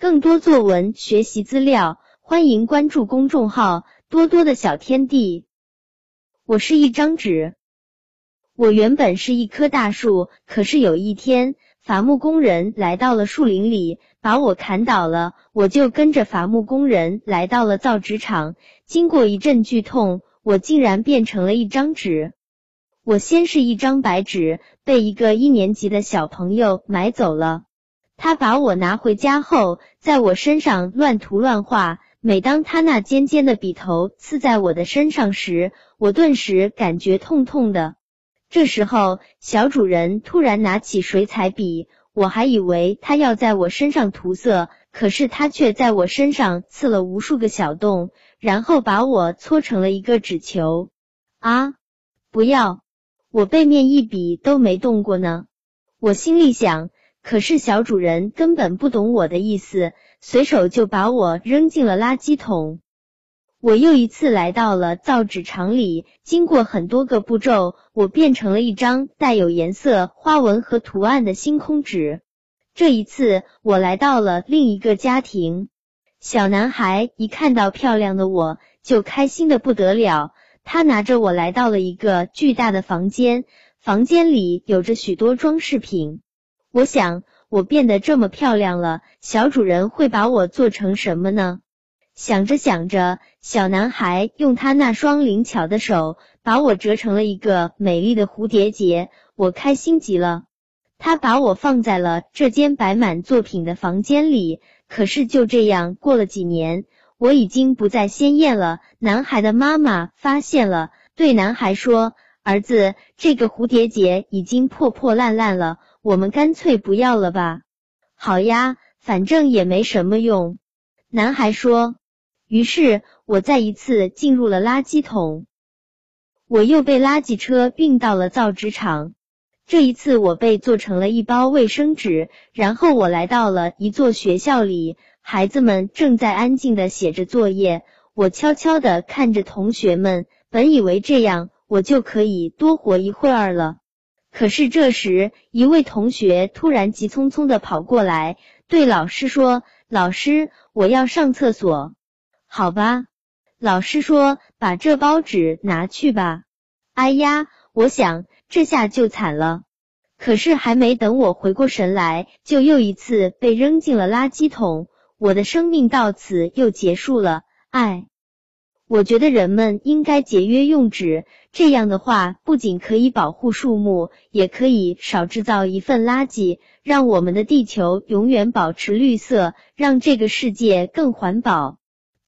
更多作文学习资料，欢迎关注公众号多多的小天地。我是一张纸，我原本是一棵大树，可是有一天伐木工人来到了树林里，把我砍倒了，我就跟着伐木工人来到了造纸厂。经过一阵剧痛，我竟然变成了一张纸。我先是一张白纸，被一个一年级的小朋友买走了。他把我拿回家后，在我身上乱涂乱画。每当他那尖尖的笔头刺在我的身上时，我顿时感觉痛痛的。这时候，小主人突然拿起水彩笔，我还以为他要在我身上涂色，可是他却在我身上刺了无数个小洞，然后把我搓成了一个纸球。啊！不要！我背面一笔都没动过呢。我心里想。可是小主人根本不懂我的意思，随手就把我扔进了垃圾桶。我又一次来到了造纸厂里，经过很多个步骤，我变成了一张带有颜色、花纹和图案的星空纸。这一次，我来到了另一个家庭。小男孩一看到漂亮的我，就开心的不得了。他拿着我来到了一个巨大的房间，房间里有着许多装饰品。我想，我变得这么漂亮了，小主人会把我做成什么呢？想着想着，小男孩用他那双灵巧的手把我折成了一个美丽的蝴蝶结，我开心极了。他把我放在了这间摆满作品的房间里。可是就这样过了几年，我已经不再鲜艳了。男孩的妈妈发现了，对男孩说：“儿子，这个蝴蝶结已经破破烂烂了。”我们干脆不要了吧？好呀，反正也没什么用。男孩说。于是，我再一次进入了垃圾桶。我又被垃圾车运到了造纸厂。这一次，我被做成了一包卫生纸。然后，我来到了一座学校里，孩子们正在安静的写着作业。我悄悄的看着同学们，本以为这样我就可以多活一会儿了。可是这时，一位同学突然急匆匆的跑过来，对老师说：“老师，我要上厕所。”好吧，老师说：“把这包纸拿去吧。”哎呀，我想这下就惨了。可是还没等我回过神来，就又一次被扔进了垃圾桶。我的生命到此又结束了。唉。我觉得人们应该节约用纸，这样的话不仅可以保护树木，也可以少制造一份垃圾，让我们的地球永远保持绿色，让这个世界更环保。